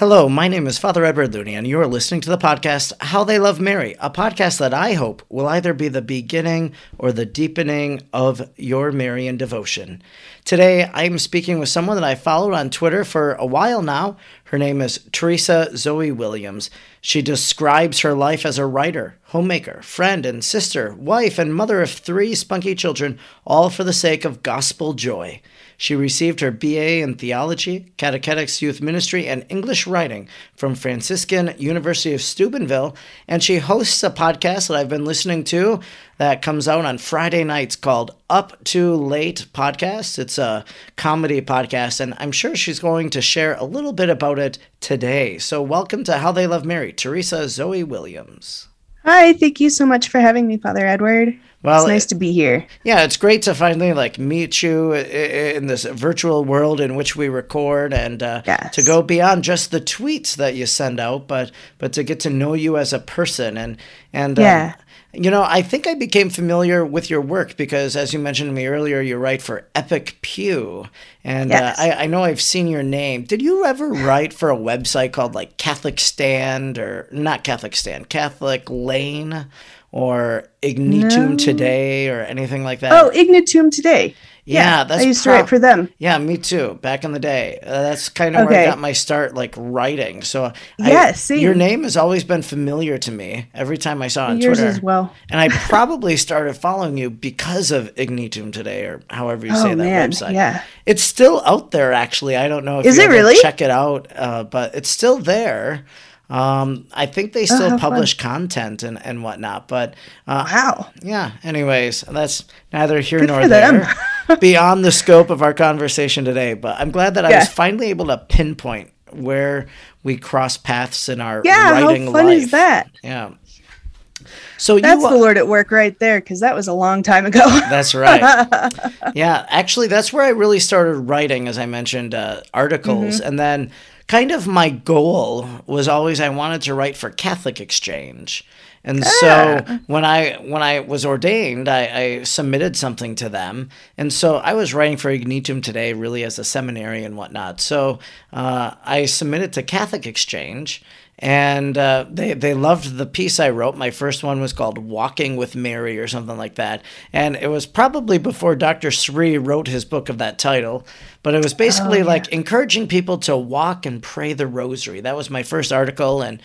Hello, my name is Father Edward Looney, and you are listening to the podcast How They Love Mary, a podcast that I hope will either be the beginning or the deepening of your Marian devotion. Today, I am speaking with someone that I followed on Twitter for a while now. Her name is Teresa Zoe Williams. She describes her life as a writer, homemaker, friend, and sister, wife, and mother of three spunky children, all for the sake of gospel joy. She received her BA in Theology, Catechetics Youth Ministry, and English Writing from Franciscan University of Steubenville, and she hosts a podcast that I've been listening to that comes out on Friday nights called Up to Late Podcast. It's a comedy podcast, and I'm sure she's going to share a little bit about it today. So, welcome to How They Love Mary, Teresa Zoe Williams. Hi, thank you so much for having me, Father Edward. Well, it's nice to be here. Yeah, it's great to finally like meet you in this virtual world in which we record, and uh, yes. to go beyond just the tweets that you send out, but but to get to know you as a person and and yeah. Um, you know, I think I became familiar with your work because, as you mentioned to me earlier, you write for Epic Pew, and uh, yes. uh, I, I, know I've seen your name. Did you ever write for a website called like Catholic Stand or not Catholic Stand, Catholic Lane? or Ignitum no. Today or anything like that? Oh, Ignitum Today. Yeah, yeah that's I used to write for them. Yeah, me too. Back in the day, uh, that's kind of okay. where I got my start, like writing. So, yeah, your name has always been familiar to me. Every time I saw it on Yours Twitter as well. and I probably started following you because of Ignitum Today, or however you oh, say that man. website. Yeah, it's still out there. Actually, I don't know if is it really check it out, uh, but it's still there. Um, I think they still oh, publish fun. content and, and whatnot, but uh, wow, yeah. Anyways, that's neither here Good nor there. beyond the scope of our conversation today, but I'm glad that yeah. I was finally able to pinpoint where we cross paths in our yeah, writing how fun life. is that? Yeah. So that's you, the Lord at work right there, because that was a long time ago. that's right. Yeah, actually, that's where I really started writing, as I mentioned, uh, articles, mm-hmm. and then kind of my goal was always I wanted to write for Catholic Exchange. And so ah. when I when I was ordained, I, I, submitted something to them, and so I was writing for Ignitum today, really as a seminary and whatnot. So uh, I submitted to Catholic Exchange, and uh, they they loved the piece I wrote. My first one was called "Walking with Mary" or something like that, and it was probably before Dr. Sri wrote his book of that title. But it was basically oh, yeah. like encouraging people to walk and pray the Rosary. That was my first article, and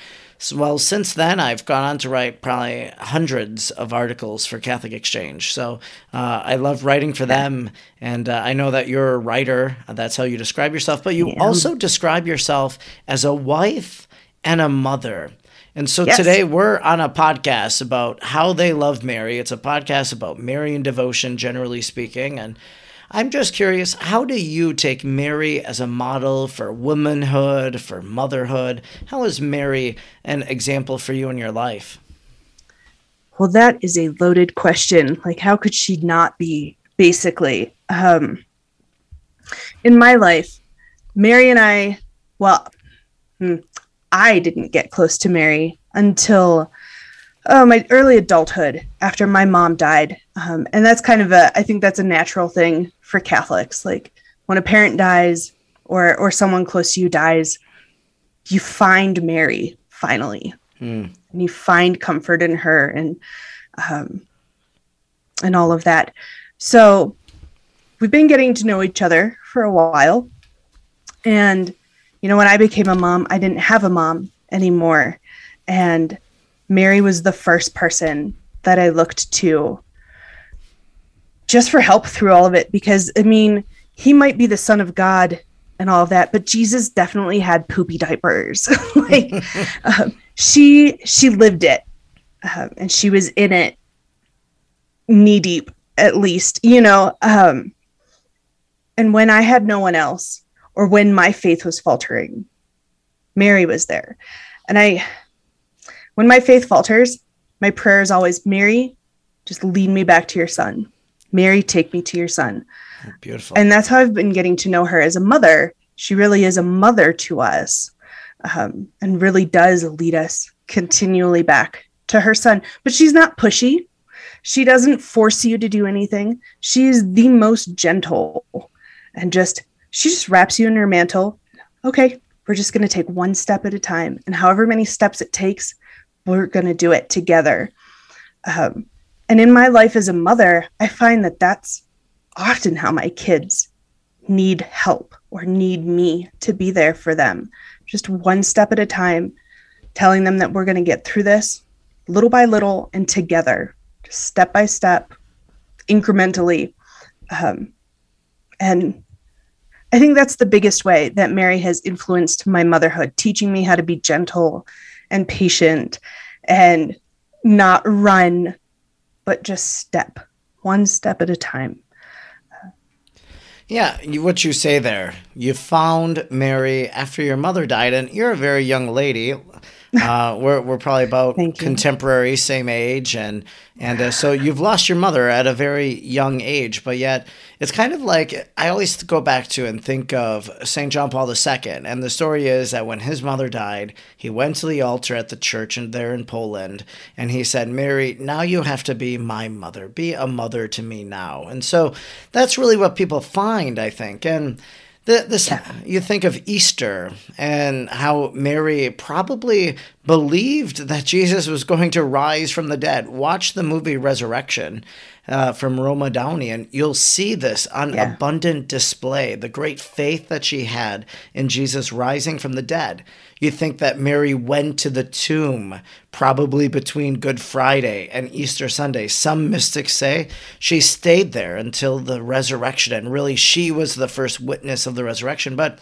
well, since then I've gone on to write probably hundreds of articles for Catholic Exchange. So uh, I love writing for them, and uh, I know that you're a writer. That's how you describe yourself, but you yeah. also describe yourself as a wife and a mother. And so yes. today we're on a podcast about how they love Mary. It's a podcast about Marian devotion, generally speaking. And I'm just curious how do you take Mary as a model for womanhood, for motherhood? How is Mary an example for you in your life? Well, that is a loaded question. Like, how could she not be, basically? Um, in my life, Mary and I, well, hmm, I didn't get close to Mary until uh, my early adulthood after my mom died. Um, and that's kind of a, I think that's a natural thing for Catholics. Like when a parent dies or, or someone close to you dies, you find Mary finally. Mm. And you find comfort in her and, um, and all of that. So we've been getting to know each other for a while. And you know, when I became a mom, I didn't have a mom anymore. And Mary was the first person that I looked to just for help through all of it. Because, I mean, he might be the son of God and all of that, but Jesus definitely had poopy diapers. like, um, she she lived it, um, and she was in it knee deep, at least, you know. Um, and when I had no one else, or when my faith was faltering, Mary was there. And I, when my faith falters, my prayer is always, Mary, just lead me back to your son. Mary, take me to your son. Beautiful. And that's how I've been getting to know her as a mother. She really is a mother to us um, and really does lead us continually back to her son. But she's not pushy. She doesn't force you to do anything. She's the most gentle and just she just wraps you in her mantle. Okay, we're just going to take one step at a time. And however many steps it takes, we're going to do it together. Um, and in my life as a mother, I find that that's often how my kids need help or need me to be there for them. Just one step at a time, telling them that we're going to get through this little by little and together, step by step, incrementally. Um, and I think that's the biggest way that Mary has influenced my motherhood, teaching me how to be gentle and patient and not run, but just step one step at a time. Yeah, what you say there. You found Mary after your mother died, and you're a very young lady. Uh, we're we're probably about contemporary, same age, and and uh, so you've lost your mother at a very young age, but yet it's kind of like I always go back to and think of St. John Paul II. And the story is that when his mother died, he went to the altar at the church and there in Poland and he said, Mary, now you have to be my mother. Be a mother to me now. And so that's really what people find, I think. And this you think of Easter and how Mary probably believed that Jesus was going to rise from the dead. Watch the movie Resurrection uh, from Roma Downey, and you'll see this on yeah. abundant display the great faith that she had in Jesus rising from the dead. You think that Mary went to the tomb probably between Good Friday and Easter Sunday. Some mystics say she stayed there until the resurrection, and really she was the first witness of the resurrection. But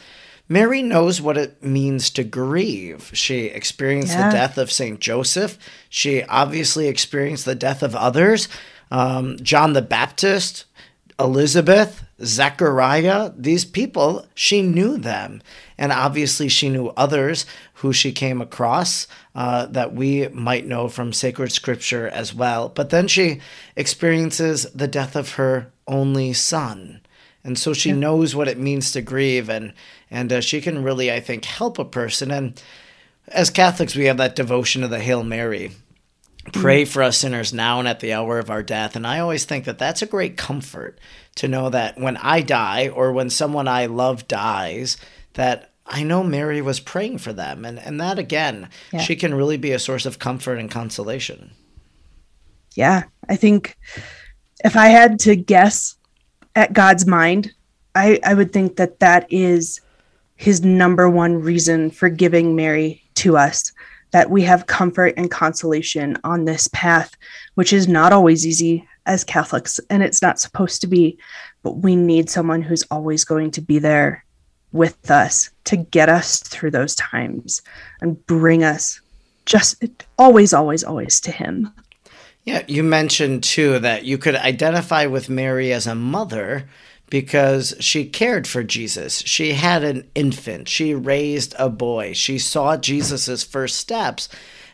Mary knows what it means to grieve. She experienced yeah. the death of St. Joseph. She obviously experienced the death of others um, John the Baptist, Elizabeth, Zechariah, these people, she knew them. And obviously, she knew others who she came across uh, that we might know from sacred scripture as well. But then she experiences the death of her only son. And so she yeah. knows what it means to grieve, and, and uh, she can really, I think, help a person. And as Catholics, we have that devotion to the Hail Mary Pray hmm. for us sinners now and at the hour of our death. And I always think that that's a great comfort to know that when I die or when someone I love dies, that I know Mary was praying for them. And, and that, again, yeah. she can really be a source of comfort and consolation. Yeah. I think if I had to guess at God's mind, I, I would think that that is his number one reason for giving Mary to us that we have comfort and consolation on this path, which is not always easy as Catholics, and it's not supposed to be, but we need someone who's always going to be there with us to get us through those times and bring us just always, always, always to Him. Yeah, you mentioned too that you could identify with Mary as a mother because she cared for Jesus. She had an infant. She raised a boy. She saw Jesus's first steps.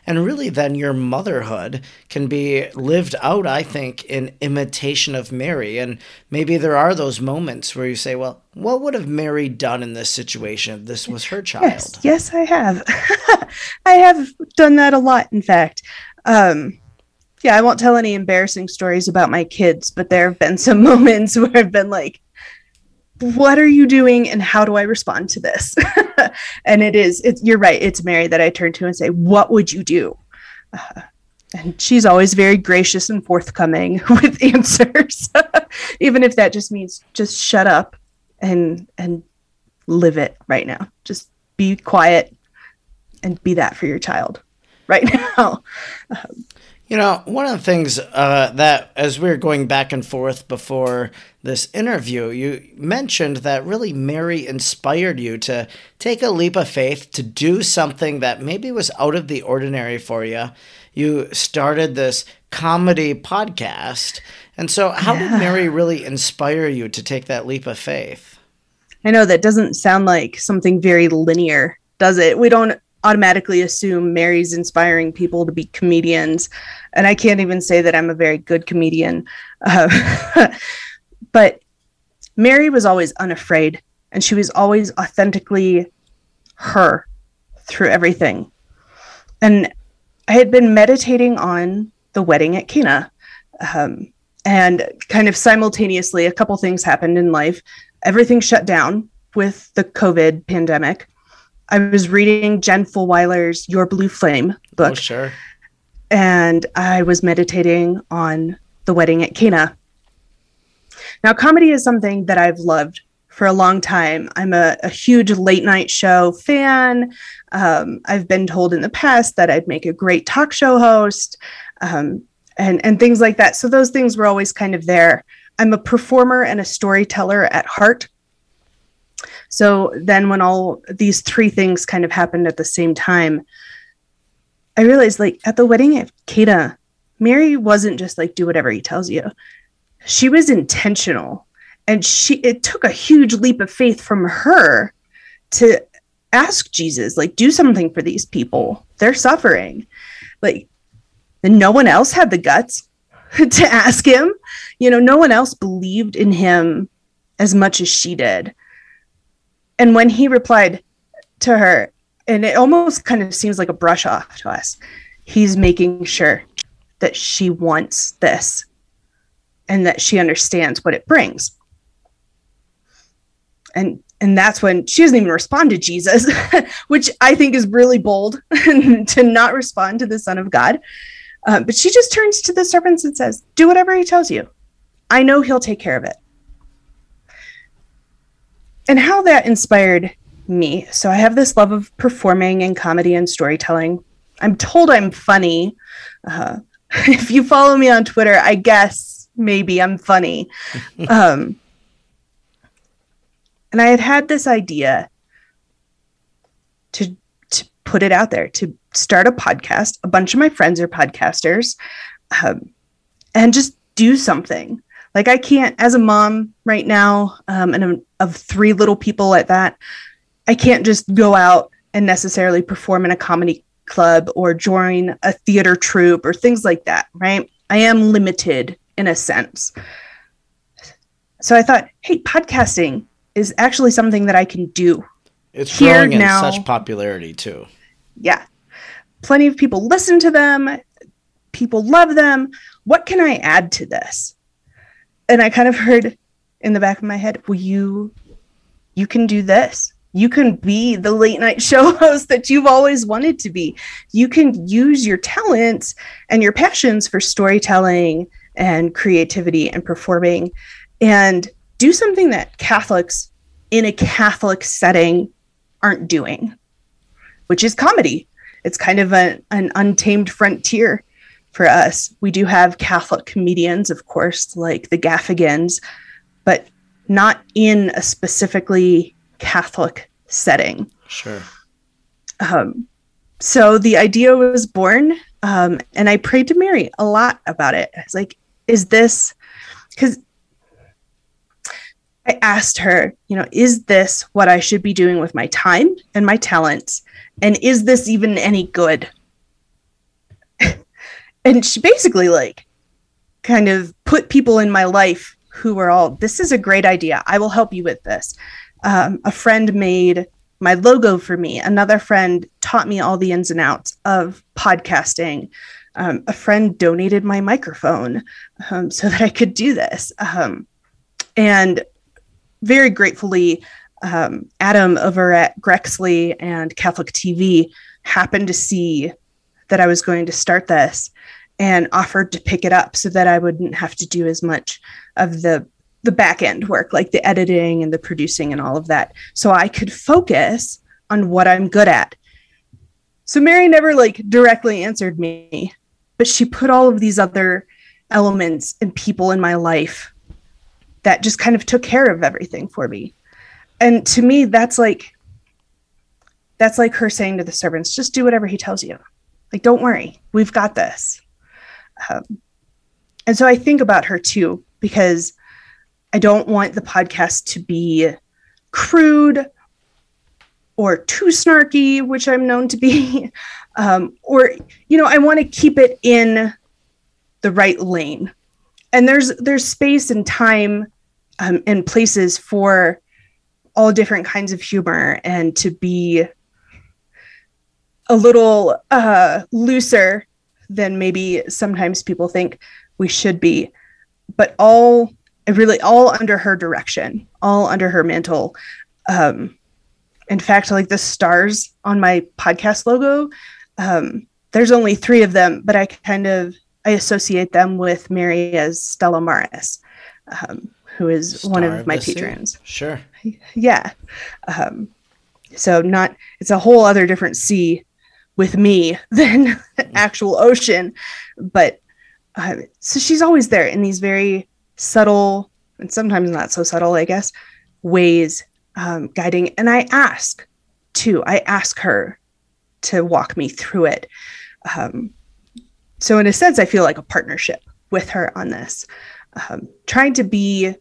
And really, then your motherhood can be lived out, I think, in imitation of Mary. And maybe there are those moments where you say, well, what would have Mary done in this situation if this was her child? Yes, yes I have. I have done that a lot, in fact. Um, yeah, I won't tell any embarrassing stories about my kids, but there have been some moments where I've been like, what are you doing and how do I respond to this? and it is, it's, you're right. It's Mary that I turn to and say, what would you do? Uh, and she's always very gracious and forthcoming with answers, even if that just means just shut up and, and live it right now. Just be quiet and be that for your child right now. Um, you know, one of the things uh, that, as we were going back and forth before this interview, you mentioned that really Mary inspired you to take a leap of faith to do something that maybe was out of the ordinary for you. You started this comedy podcast. And so, how yeah. did Mary really inspire you to take that leap of faith? I know that doesn't sound like something very linear, does it? We don't automatically assume Mary's inspiring people to be comedians. And I can't even say that I'm a very good comedian. Uh, but Mary was always unafraid and she was always authentically her through everything. And I had been meditating on the wedding at Cana. Um, and kind of simultaneously, a couple things happened in life. Everything shut down with the COVID pandemic I was reading Jen Fulwiler's Your Blue Flame book. Oh, sure. And I was meditating on the wedding at Cana. Now, comedy is something that I've loved for a long time. I'm a, a huge late night show fan. Um, I've been told in the past that I'd make a great talk show host um, and, and things like that. So those things were always kind of there. I'm a performer and a storyteller at heart. So then, when all these three things kind of happened at the same time, I realized like at the wedding at Cana, Mary wasn't just like, do whatever he tells you. She was intentional. And she it took a huge leap of faith from her to ask Jesus, like, do something for these people. They're suffering. Like, and no one else had the guts to ask him. You know, no one else believed in him as much as she did. And when he replied to her, and it almost kind of seems like a brush off to us, he's making sure that she wants this and that she understands what it brings. And and that's when she doesn't even respond to Jesus, which I think is really bold to not respond to the Son of God. Uh, but she just turns to the serpents and says, Do whatever he tells you. I know he'll take care of it and how that inspired me. So I have this love of performing and comedy and storytelling. I'm told I'm funny. Uh, if you follow me on Twitter, I guess maybe I'm funny. um, and I had had this idea to to put it out there to start a podcast. A bunch of my friends are podcasters, um, and just do something. Like I can't, as a mom right now, um, and a, of three little people at that, I can't just go out and necessarily perform in a comedy club or join a theater troupe or things like that, right? I am limited in a sense. So I thought, hey, podcasting is actually something that I can do. It's Here growing in now. such popularity too. Yeah. Plenty of people listen to them. People love them. What can I add to this? And I kind of heard in the back of my head, well, you you can do this. You can be the late night show host that you've always wanted to be. You can use your talents and your passions for storytelling and creativity and performing and do something that Catholics in a Catholic setting aren't doing, which is comedy. It's kind of a, an untamed frontier for us. We do have Catholic comedians, of course, like the Gaffigans, but not in a specifically Catholic setting. Sure. Um, so the idea was born, um, and I prayed to Mary a lot about it. I was like, is this because I asked her, you know, is this what I should be doing with my time and my talents? And is this even any good? And she basically like kind of put people in my life who were all this is a great idea. I will help you with this. Um, a friend made my logo for me. Another friend taught me all the ins and outs of podcasting. Um, a friend donated my microphone um, so that i could do this. Um, and very gratefully um, adam over at grexley and catholic tv happened to see that i was going to start this and offered to pick it up so that I wouldn't have to do as much of the the back end work like the editing and the producing and all of that so I could focus on what I'm good at. So Mary never like directly answered me, but she put all of these other elements and people in my life that just kind of took care of everything for me. And to me that's like that's like her saying to the servants, just do whatever he tells you. Like don't worry, we've got this. Um, and so I think about her too, because I don't want the podcast to be crude or too snarky, which I'm known to be, um, or you know, I want to keep it in the right lane. And there's there's space and time um, and places for all different kinds of humor and to be a little uh, looser than maybe sometimes people think we should be but all really all under her direction all under her mantle um, in fact, like the stars on my podcast logo, um, there's only three of them, but I kind of I associate them with Mary as Stella Maris, um, who is Star one of, of my patrons. Sea. Sure. Yeah. Um, so not it's a whole other different sea with me than actual ocean, but uh, so she's always there in these very subtle and sometimes not so subtle, I guess, ways um, guiding. And I ask too. I ask her to walk me through it. Um, so in a sense, I feel like a partnership with her on this, um, trying to be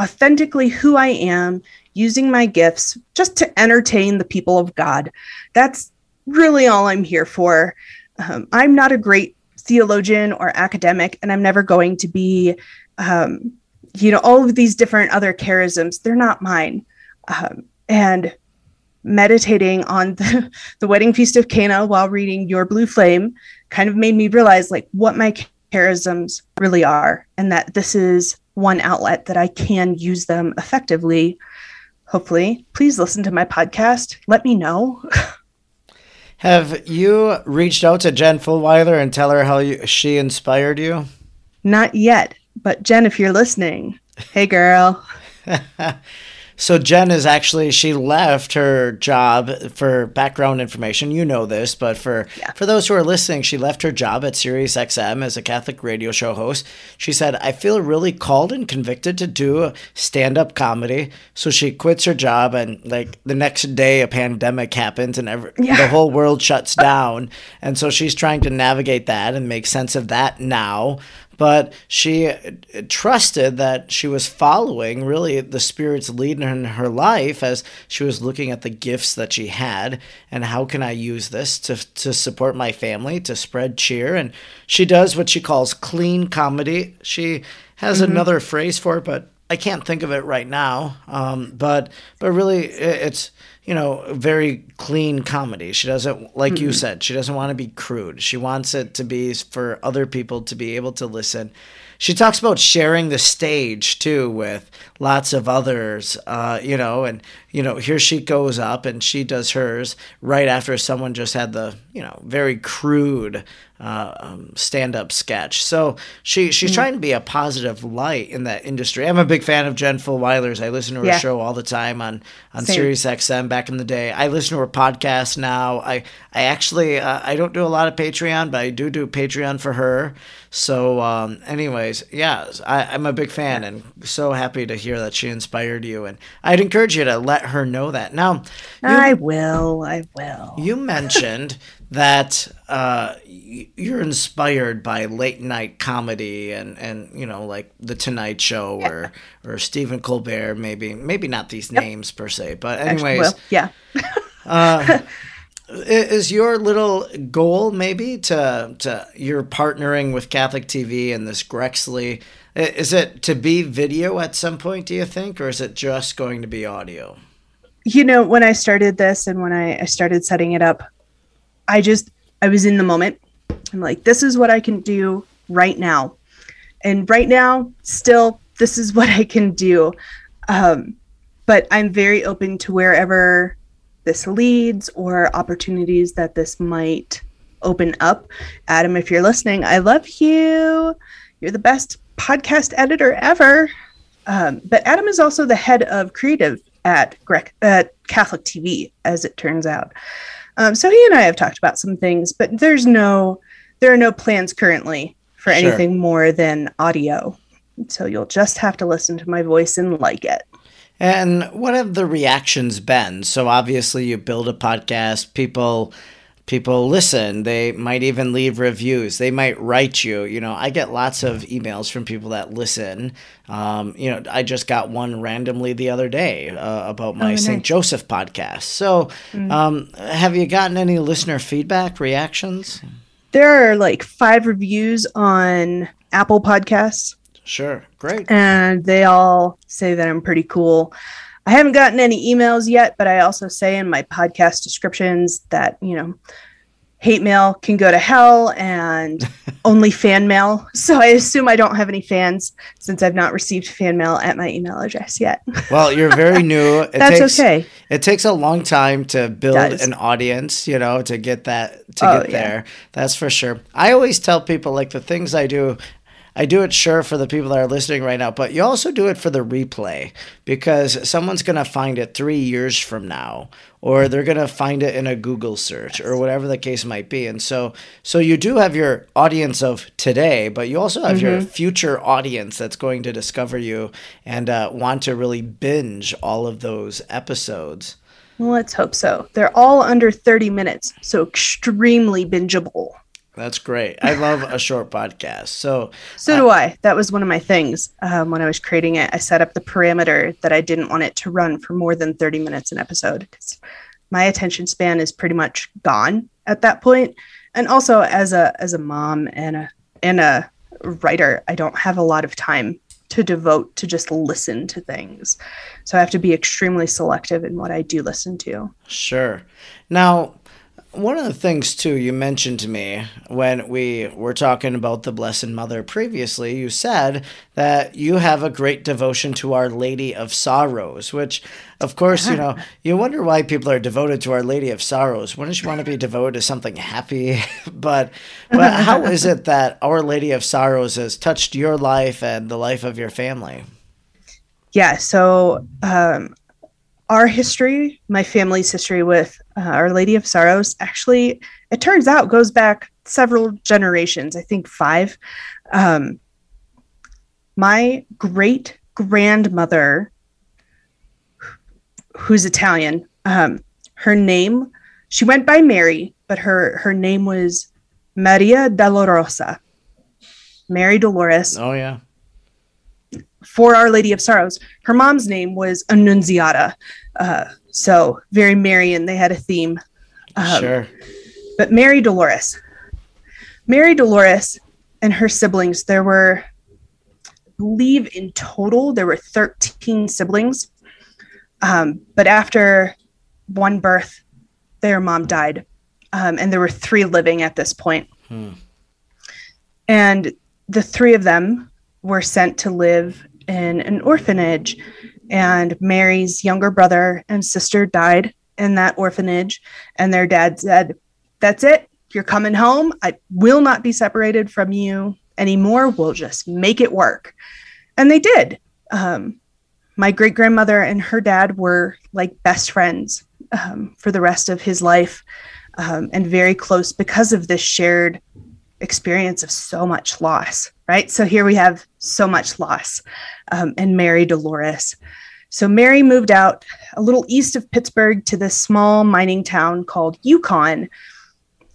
authentically who I am, using my gifts just to entertain the people of God. That's really all I'm here for. Um, I'm not a great theologian or academic, and I'm never going to be. Um, you know, all of these different other charisms, they're not mine. Um, and meditating on the, the wedding feast of Cana while reading Your Blue Flame kind of made me realize like what my charisms really are, and that this is one outlet that I can use them effectively. Hopefully, please listen to my podcast. Let me know. Have you reached out to Jen Fulwiler and tell her how you, she inspired you? Not yet, but Jen, if you're listening, hey girl. So Jen is actually she left her job for background information. You know this, but for yeah. for those who are listening, she left her job at Sirius XM as a Catholic radio show host. She said, "I feel really called and convicted to do stand-up comedy." So she quits her job and like the next day a pandemic happens and every, yeah. the whole world shuts down. And so she's trying to navigate that and make sense of that now but she trusted that she was following really the spirit's lead in her life as she was looking at the gifts that she had and how can i use this to, to support my family to spread cheer. And she does what she calls clean comedy. She has mm-hmm. another phrase for it but i can't think of it right now. Um, but but really it's you know, very clean comedy. She doesn't, like mm-hmm. you said, she doesn't want to be crude. She wants it to be for other people to be able to listen. She talks about sharing the stage too with lots of others, uh, you know, and you know, here she goes up and she does hers right after someone just had the, you know, very crude uh, um, stand-up sketch. So she she's mm. trying to be a positive light in that industry. I'm a big fan of Jen Fulwiler's. I listen to her yeah. show all the time on on Same. Sirius XM back in the day. I listen to her podcast now. I I actually uh, I don't do a lot of Patreon, but I do do Patreon for her. So, um, anyways, yeah, I, am a big fan and so happy to hear that she inspired you. And I'd encourage you to let her know that. Now, you, I will. I will. You mentioned that uh, you're inspired by late night comedy and, and you know like the Tonight Show or or Stephen Colbert maybe maybe not these yep. names per se but anyways Actually, well, yeah. uh, is your little goal maybe to to you're partnering with Catholic TV and this Grexley is it to be video at some point do you think or is it just going to be audio? You know when I started this and when I, I started setting it up I just I was in the moment. I'm like, this is what I can do right now. And right now, still, this is what I can do. Um, but I'm very open to wherever this leads or opportunities that this might open up. Adam, if you're listening, I love you. You're the best podcast editor ever. Um, but Adam is also the head of creative at, Catholic TV, as it turns out. Um, so he and I have talked about some things, but there's no, there are no plans currently for sure. anything more than audio. So you'll just have to listen to my voice and like it. And what have the reactions been? So obviously you build a podcast, people people listen they might even leave reviews they might write you you know i get lots of emails from people that listen. Um, you know i just got one randomly the other day uh, about my oh, nice. st joseph podcast. So mm. um, have you gotten any listener feedback reactions? There are like five reviews on apple podcasts. Sure great. And they all say that i'm pretty cool I haven't gotten any emails yet, but I also say in my podcast descriptions that, you know, hate mail can go to hell and only fan mail. So I assume I don't have any fans since I've not received fan mail at my email address yet. Well, you're very new. It That's takes, okay. It takes a long time to build an audience, you know, to get that to oh, get there. Yeah. That's for sure. I always tell people like the things I do I do it sure for the people that are listening right now, but you also do it for the replay because someone's going to find it three years from now, or they're going to find it in a Google search or whatever the case might be. And so, so you do have your audience of today, but you also have mm-hmm. your future audience that's going to discover you and uh, want to really binge all of those episodes. let's hope so. They're all under 30 minutes, so extremely bingeable. That's great. I love a short podcast. So so do I. That was one of my things um, when I was creating it. I set up the parameter that I didn't want it to run for more than thirty minutes an episode because my attention span is pretty much gone at that point. And also, as a as a mom and a and a writer, I don't have a lot of time to devote to just listen to things. So I have to be extremely selective in what I do listen to. Sure. Now one of the things too you mentioned to me when we were talking about the blessed mother previously you said that you have a great devotion to our lady of sorrows which of course you know you wonder why people are devoted to our lady of sorrows. Wouldn't you want to be devoted to something happy? But but how is it that our lady of sorrows has touched your life and the life of your family? Yeah so um our history, my family's history with uh, Our Lady of Sorrows, actually, it turns out goes back several generations, I think five. Um, my great grandmother, who's Italian, um, her name, she went by Mary, but her, her name was Maria Dolorosa. Mary Dolores. Oh, yeah for Our Lady of Sorrows. Her mom's name was Annunziata. Uh, so very Marian. They had a theme. Um, sure. But Mary Dolores. Mary Dolores and her siblings, there were, I believe in total, there were 13 siblings. Um, but after one birth, their mom died. Um, and there were three living at this point. Hmm. And the three of them were sent to live in an orphanage. And Mary's younger brother and sister died in that orphanage. And their dad said, That's it. You're coming home. I will not be separated from you anymore. We'll just make it work. And they did. Um, my great grandmother and her dad were like best friends um, for the rest of his life um, and very close because of this shared experience of so much loss, right? So here we have so much loss um, and Mary Dolores. So Mary moved out a little east of Pittsburgh to this small mining town called Yukon,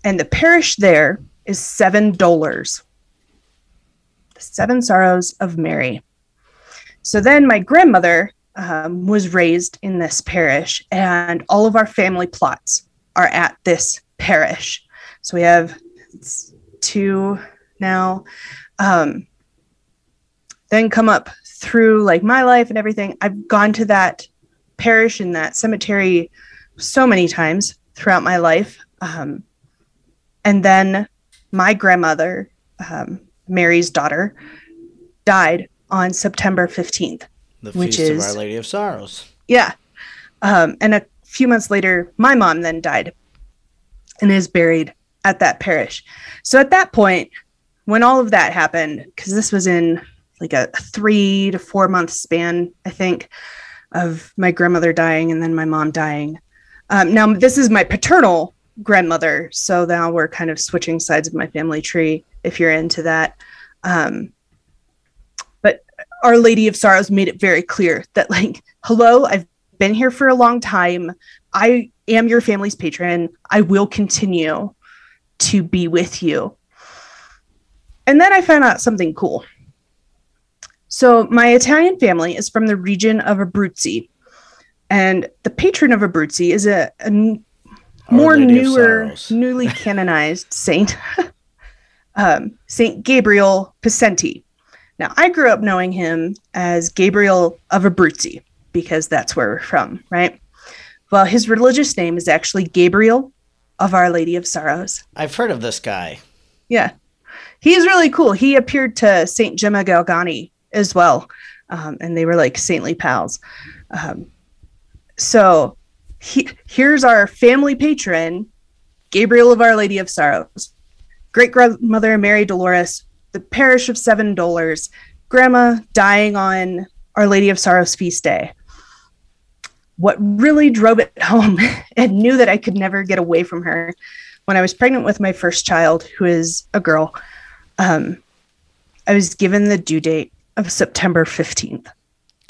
and the parish there is Seven Dolors. The seven sorrows of Mary. So then my grandmother um, was raised in this parish, and all of our family plots are at this parish. So we have two now. Um, then come up through like my life and everything. I've gone to that parish and that cemetery so many times throughout my life. Um, and then my grandmother, um, Mary's daughter, died on September 15th, the which Feast is Our Lady of Sorrows. Yeah. Um, and a few months later, my mom then died and is buried at that parish. So at that point, when all of that happened, because this was in like a three to four month span, I think, of my grandmother dying and then my mom dying. Um, now, this is my paternal grandmother. So now we're kind of switching sides of my family tree if you're into that. Um, but Our Lady of Sorrows made it very clear that, like, hello, I've been here for a long time. I am your family's patron. I will continue to be with you. And then I found out something cool. So, my Italian family is from the region of Abruzzi. And the patron of Abruzzi is a, a more newer, newly canonized saint, um, Saint Gabriel Possenti. Now, I grew up knowing him as Gabriel of Abruzzi because that's where we're from, right? Well, his religious name is actually Gabriel of Our Lady of Sorrows. I've heard of this guy. Yeah. He's really cool. He appeared to St. Gemma Galgani as well. Um, and they were like saintly pals. Um, so he, here's our family patron, Gabriel of Our Lady of Sorrows, great grandmother Mary Dolores, the parish of Seven Dolors, grandma dying on Our Lady of Sorrows feast day. What really drove it home and knew that I could never get away from her when I was pregnant with my first child, who is a girl, um, I was given the due date of September 15th.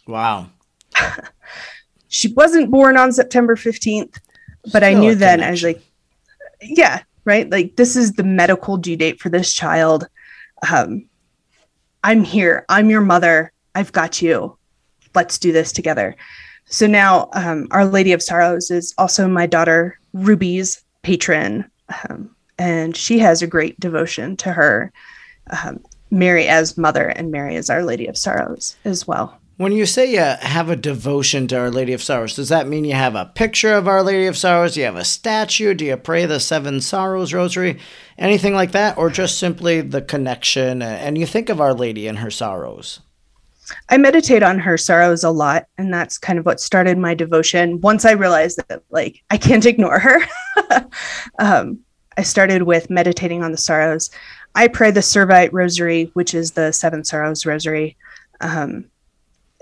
Wow. she wasn't born on September 15th, but Still I knew then, I was like, yeah, right? Like, this is the medical due date for this child. Um, I'm here. I'm your mother. I've got you. Let's do this together. So now, um, Our Lady of Sorrows is also my daughter Ruby's patron um, and she has a great devotion to her, um, Mary as mother and Mary as Our Lady of Sorrows as well. When you say you have a devotion to Our Lady of Sorrows, does that mean you have a picture of Our Lady of Sorrows? Do you have a statue? Do you pray the Seven Sorrows Rosary? Anything like that? Or just simply the connection and you think of Our Lady and her sorrows? I meditate on her sorrows a lot, and that's kind of what started my devotion. Once I realized that, like, I can't ignore her, um, I started with meditating on the sorrows. I pray the Servite Rosary, which is the Seven Sorrows Rosary, um,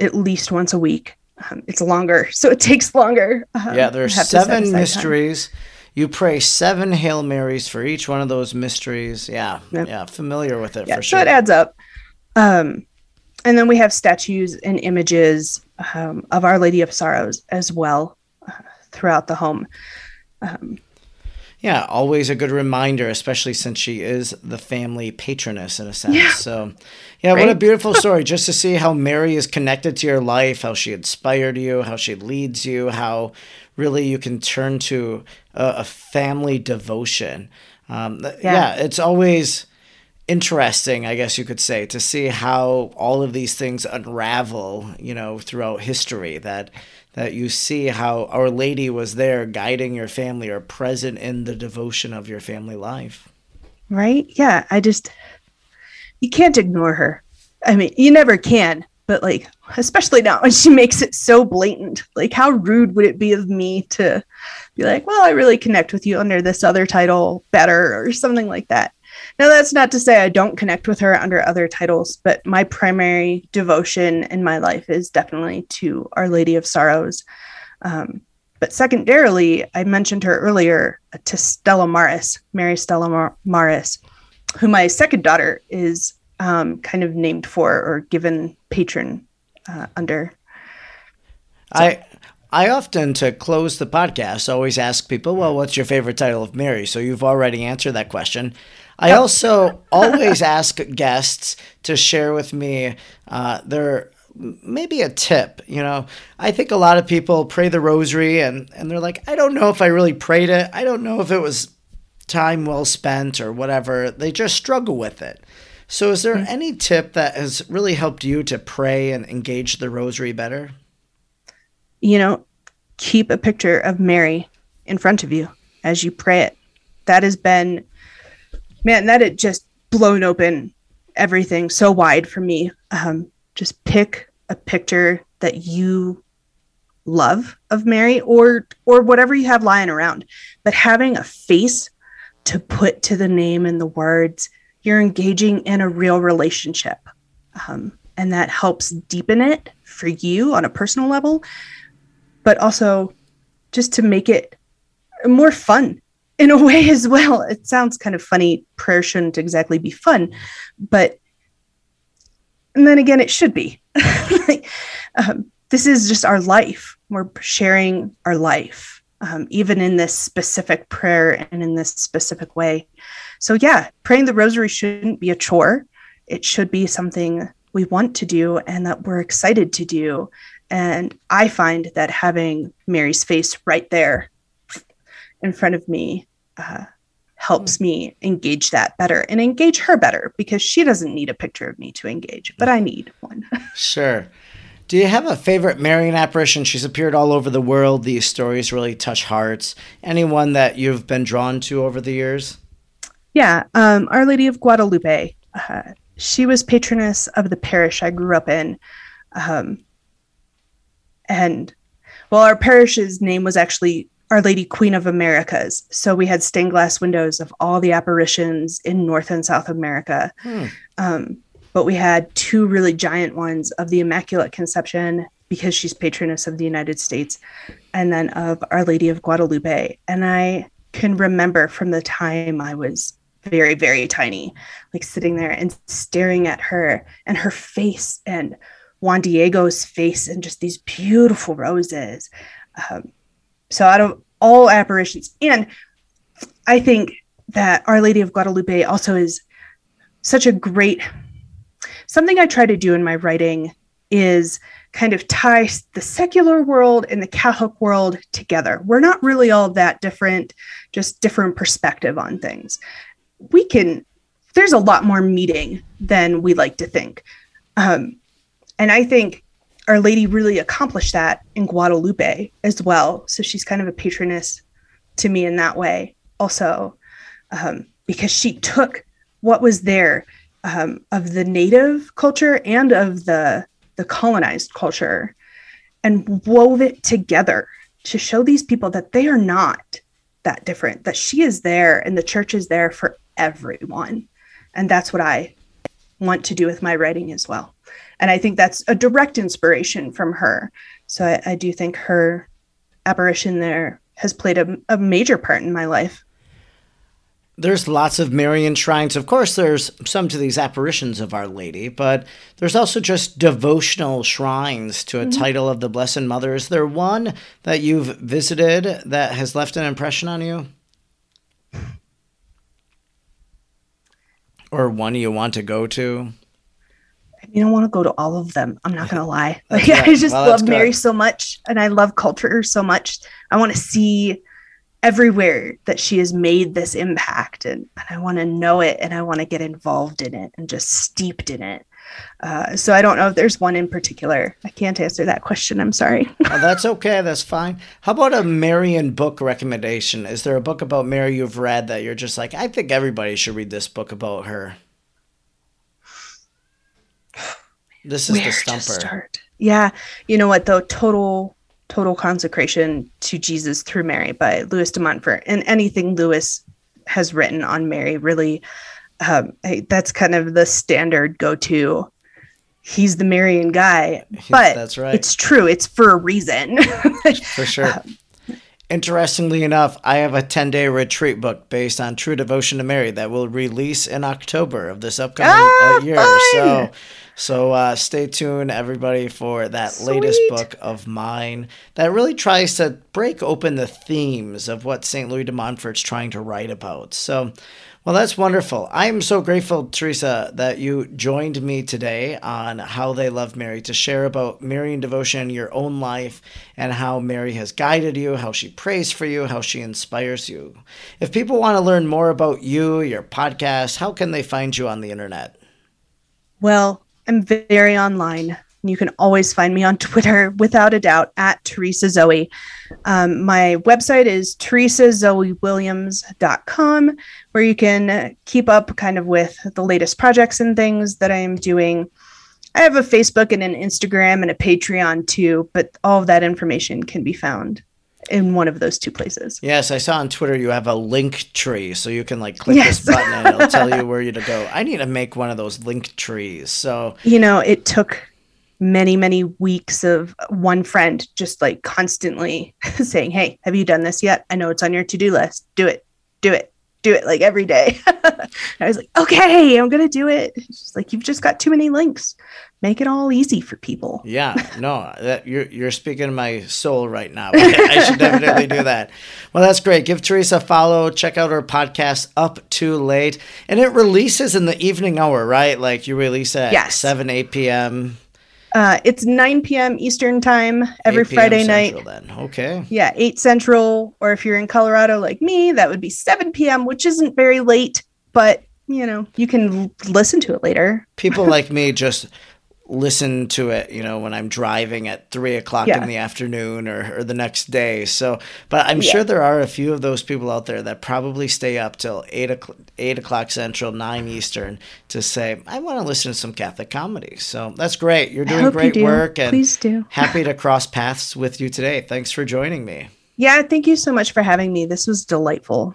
at least once a week. Um, it's longer, so it takes longer. Um, yeah, there's seven mysteries. Time. You pray seven Hail Marys for each one of those mysteries. Yeah, yep. yeah, familiar with it yeah, for sure. So it adds up. Um, and then we have statues and images um, of Our Lady of Sorrows as well uh, throughout the home. Um, yeah, always a good reminder, especially since she is the family patroness in a sense. Yeah. So, yeah, right? what a beautiful story just to see how Mary is connected to your life, how she inspired you, how she leads you, how really you can turn to a, a family devotion. Um, yeah. yeah, it's always interesting, I guess you could say, to see how all of these things unravel, you know, throughout history. That that you see how Our Lady was there guiding your family or present in the devotion of your family life. Right? Yeah. I just you can't ignore her. I mean, you never can, but like especially now when she makes it so blatant. Like how rude would it be of me to be like, well, I really connect with you under this other title better or something like that. Now, that's not to say I don't connect with her under other titles, but my primary devotion in my life is definitely to Our Lady of Sorrows. Um, but secondarily, I mentioned her earlier to Stella Maris, Mary Stella Mar- Maris, who my second daughter is um, kind of named for or given patron uh, under. So. I I often, to close the podcast, always ask people, well, what's your favorite title of Mary? So you've already answered that question. I also always ask guests to share with me uh, their maybe a tip. You know, I think a lot of people pray the rosary and, and they're like, I don't know if I really prayed it. I don't know if it was time well spent or whatever. They just struggle with it. So, is there mm-hmm. any tip that has really helped you to pray and engage the rosary better? You know, keep a picture of Mary in front of you as you pray it. That has been man, that had just blown open everything so wide for me. Um, just pick a picture that you love of Mary or or whatever you have lying around, but having a face to put to the name and the words, you're engaging in a real relationship. Um, and that helps deepen it for you on a personal level, but also just to make it more fun in a way as well. It sounds kind of funny. Prayer shouldn't exactly be fun, but and then again, it should be. like, um, this is just our life. We're sharing our life, um, even in this specific prayer and in this specific way. So, yeah, praying the rosary shouldn't be a chore. It should be something we want to do and that we're excited to do. And I find that having Mary's face right there in front of me uh, helps me engage that better and engage her better because she doesn't need a picture of me to engage, but I need one. sure. Do you have a favorite Marian apparition? She's appeared all over the world. These stories really touch hearts. Anyone that you've been drawn to over the years? Yeah, um, Our Lady of Guadalupe. Uh, she was patroness of the parish I grew up in. Um, and well, our parish's name was actually Our Lady Queen of Americas. So we had stained glass windows of all the apparitions in North and South America. Hmm. Um, but we had two really giant ones of the Immaculate Conception because she's patroness of the United States, and then of Our Lady of Guadalupe. And I can remember from the time I was very, very tiny, like sitting there and staring at her and her face and Juan Diego's face and just these beautiful roses. Um, so, out of all apparitions, and I think that Our Lady of Guadalupe also is such a great something I try to do in my writing is kind of tie the secular world and the Catholic world together. We're not really all that different, just different perspective on things. We can, there's a lot more meeting than we like to think. Um, and I think Our Lady really accomplished that in Guadalupe as well. So she's kind of a patroness to me in that way, also, um, because she took what was there um, of the native culture and of the the colonized culture and wove it together to show these people that they are not that different that she is there and the church is there for everyone and that's what i want to do with my writing as well and i think that's a direct inspiration from her so i, I do think her apparition there has played a, a major part in my life there's lots of Marian shrines. Of course, there's some to these apparitions of Our Lady, but there's also just devotional shrines to a mm-hmm. title of the Blessed Mother. Is there one that you've visited that has left an impression on you? Or one you want to go to? I mean, I want to go to all of them. I'm not going to lie. Like, I just well, love Mary so much and I love culture so much. I want to see everywhere that she has made this impact and, and i want to know it and i want to get involved in it and just steeped in it. Uh, so i don't know if there's one in particular. I can't answer that question i'm sorry. Oh, that's okay that's fine. How about a marian book recommendation? Is there a book about mary you've read that you're just like i think everybody should read this book about her this is Where the stumper yeah you know what though total Total Consecration to Jesus Through Mary by Louis de Montfort. And anything Louis has written on Mary really, um, that's kind of the standard go to. He's the Marian guy, but that's right. It's true. It's for a reason. for sure. Um, Interestingly enough, I have a 10 day retreat book based on True Devotion to Mary that will release in October of this upcoming ah, uh, year. Fine. So so uh, stay tuned, everybody, for that Sweet. latest book of mine that really tries to break open the themes of what St. Louis de Montfort's trying to write about. So, well, that's wonderful. I am so grateful, Teresa, that you joined me today on How They Love Mary to share about Marian devotion in your own life and how Mary has guided you, how she prays for you, how she inspires you. If people want to learn more about you, your podcast, how can they find you on the internet? Well, I'm very online. You can always find me on Twitter without a doubt at Teresa Zoe. Um, my website is teresazoewilliams.com, where you can keep up kind of with the latest projects and things that I am doing. I have a Facebook and an Instagram and a Patreon too, but all of that information can be found in one of those two places. Yes, I saw on Twitter you have a link tree, so you can like click yes. this button and it'll tell you where you to go. I need to make one of those link trees. So you know, it took many many weeks of one friend just like constantly saying, "Hey, have you done this yet? I know it's on your to do list. Do it, do it." Do it like every day. I was like, okay, I'm gonna do it. She's like, you've just got too many links make it all easy for people. Yeah, no, that you're you're speaking my soul right now. I should definitely do that. Well, that's great. Give Teresa a follow. Check out her podcast, Up Too Late, and it releases in the evening hour, right? Like you release at yes. seven, eight p.m. Uh, it's 9 p.m. Eastern time every Friday Central, night. Then okay. Yeah, 8 Central, or if you're in Colorado like me, that would be 7 p.m., which isn't very late, but you know you can listen to it later. People like me just listen to it, you know, when I'm driving at three o'clock Yeah. in the afternoon or, or the next day. So, but I'm Yeah. sure there are a few of those people out there that probably stay up till eight o'clock, eight o'clock Central, nine mm-hmm. Eastern to say, I want to listen to some Catholic comedy. So that's great. You're doing hope you great do. work and Please do. happy to cross paths with you today. Thanks for joining me. Yeah, thank you so much for having me. This was delightful.